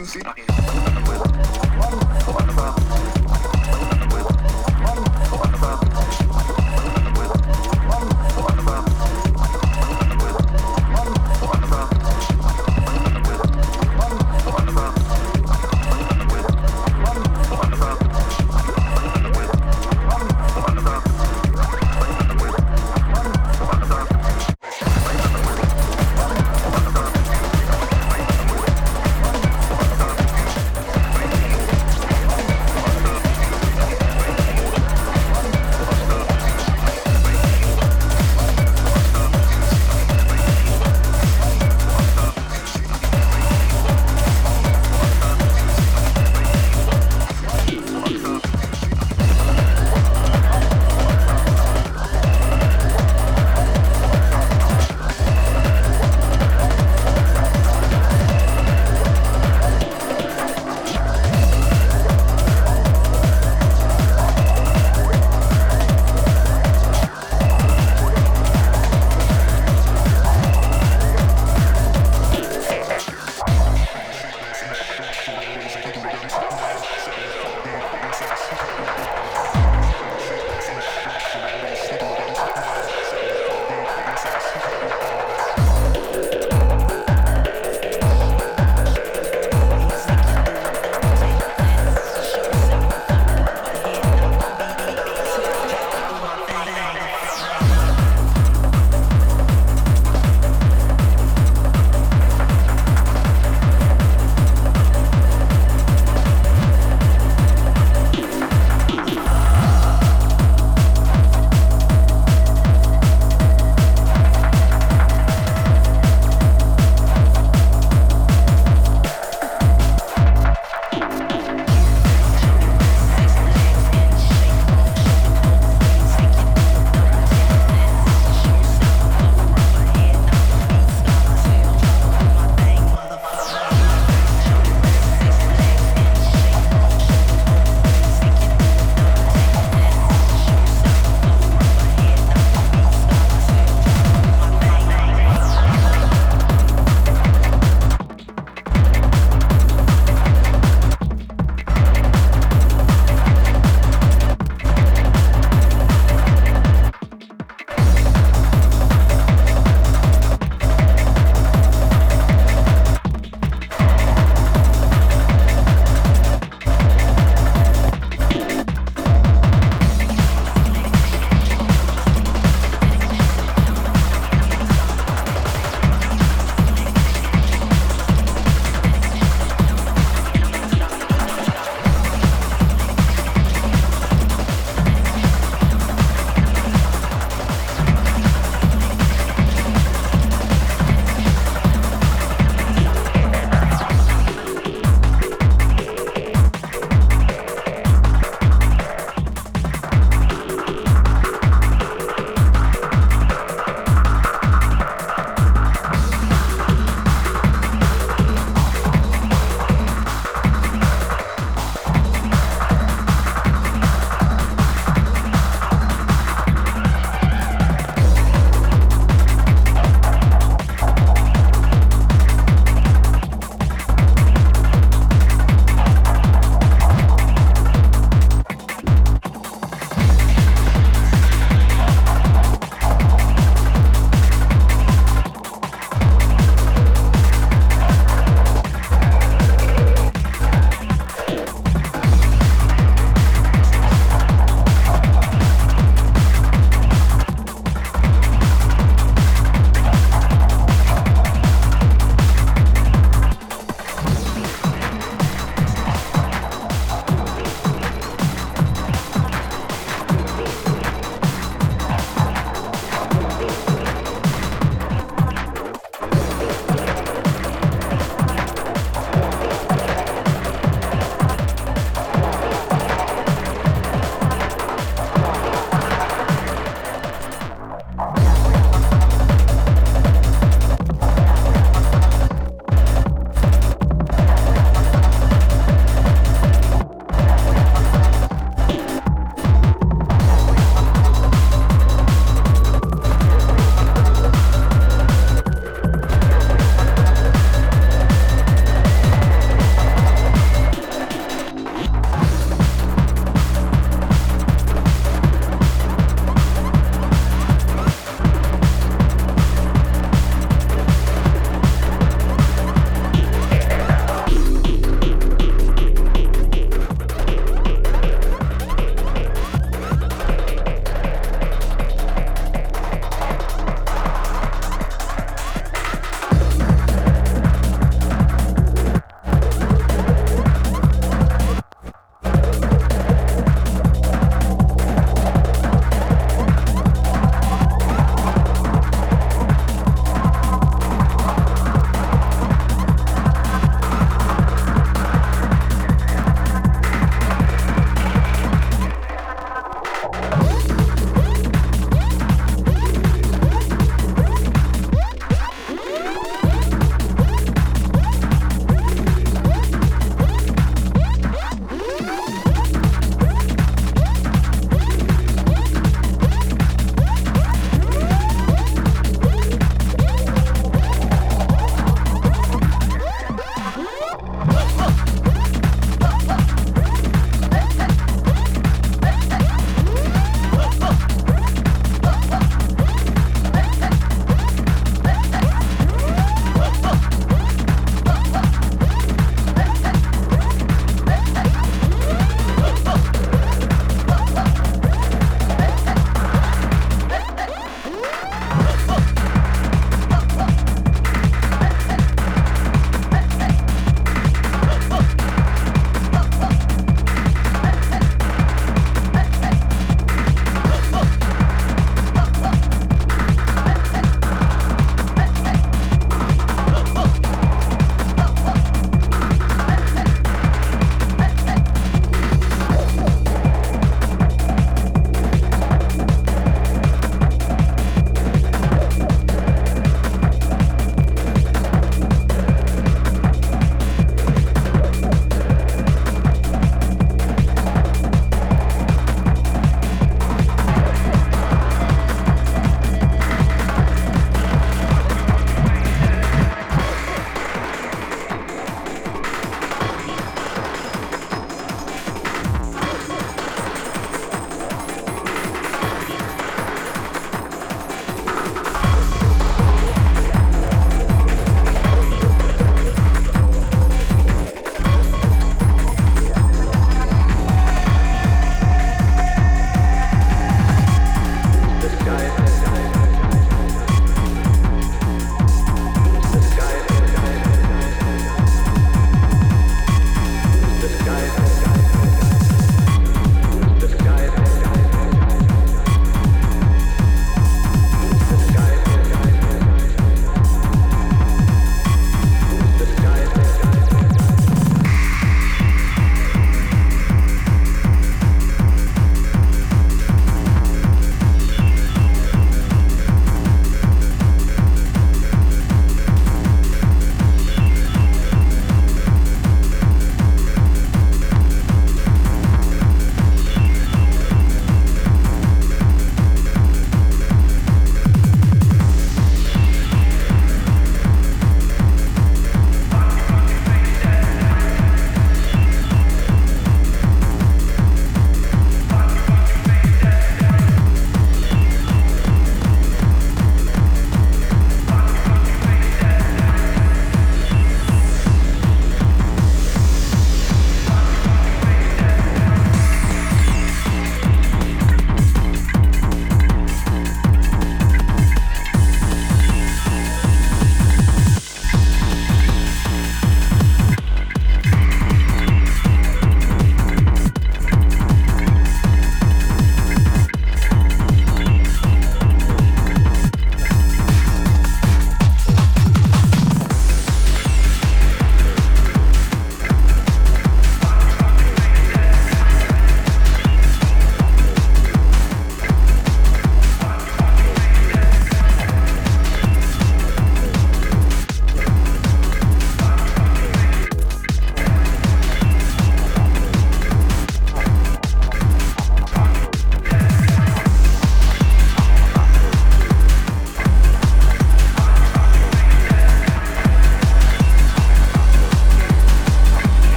MC.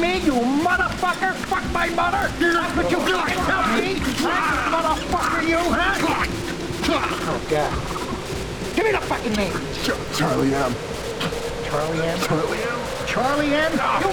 me, you motherfucker? Fuck my mother? That's what you trying to tell me? Motherfucker, you, huh? Oh, God. Give me the fucking name. Charlie M. Charlie M? Charlie M? Charlie M? Oh,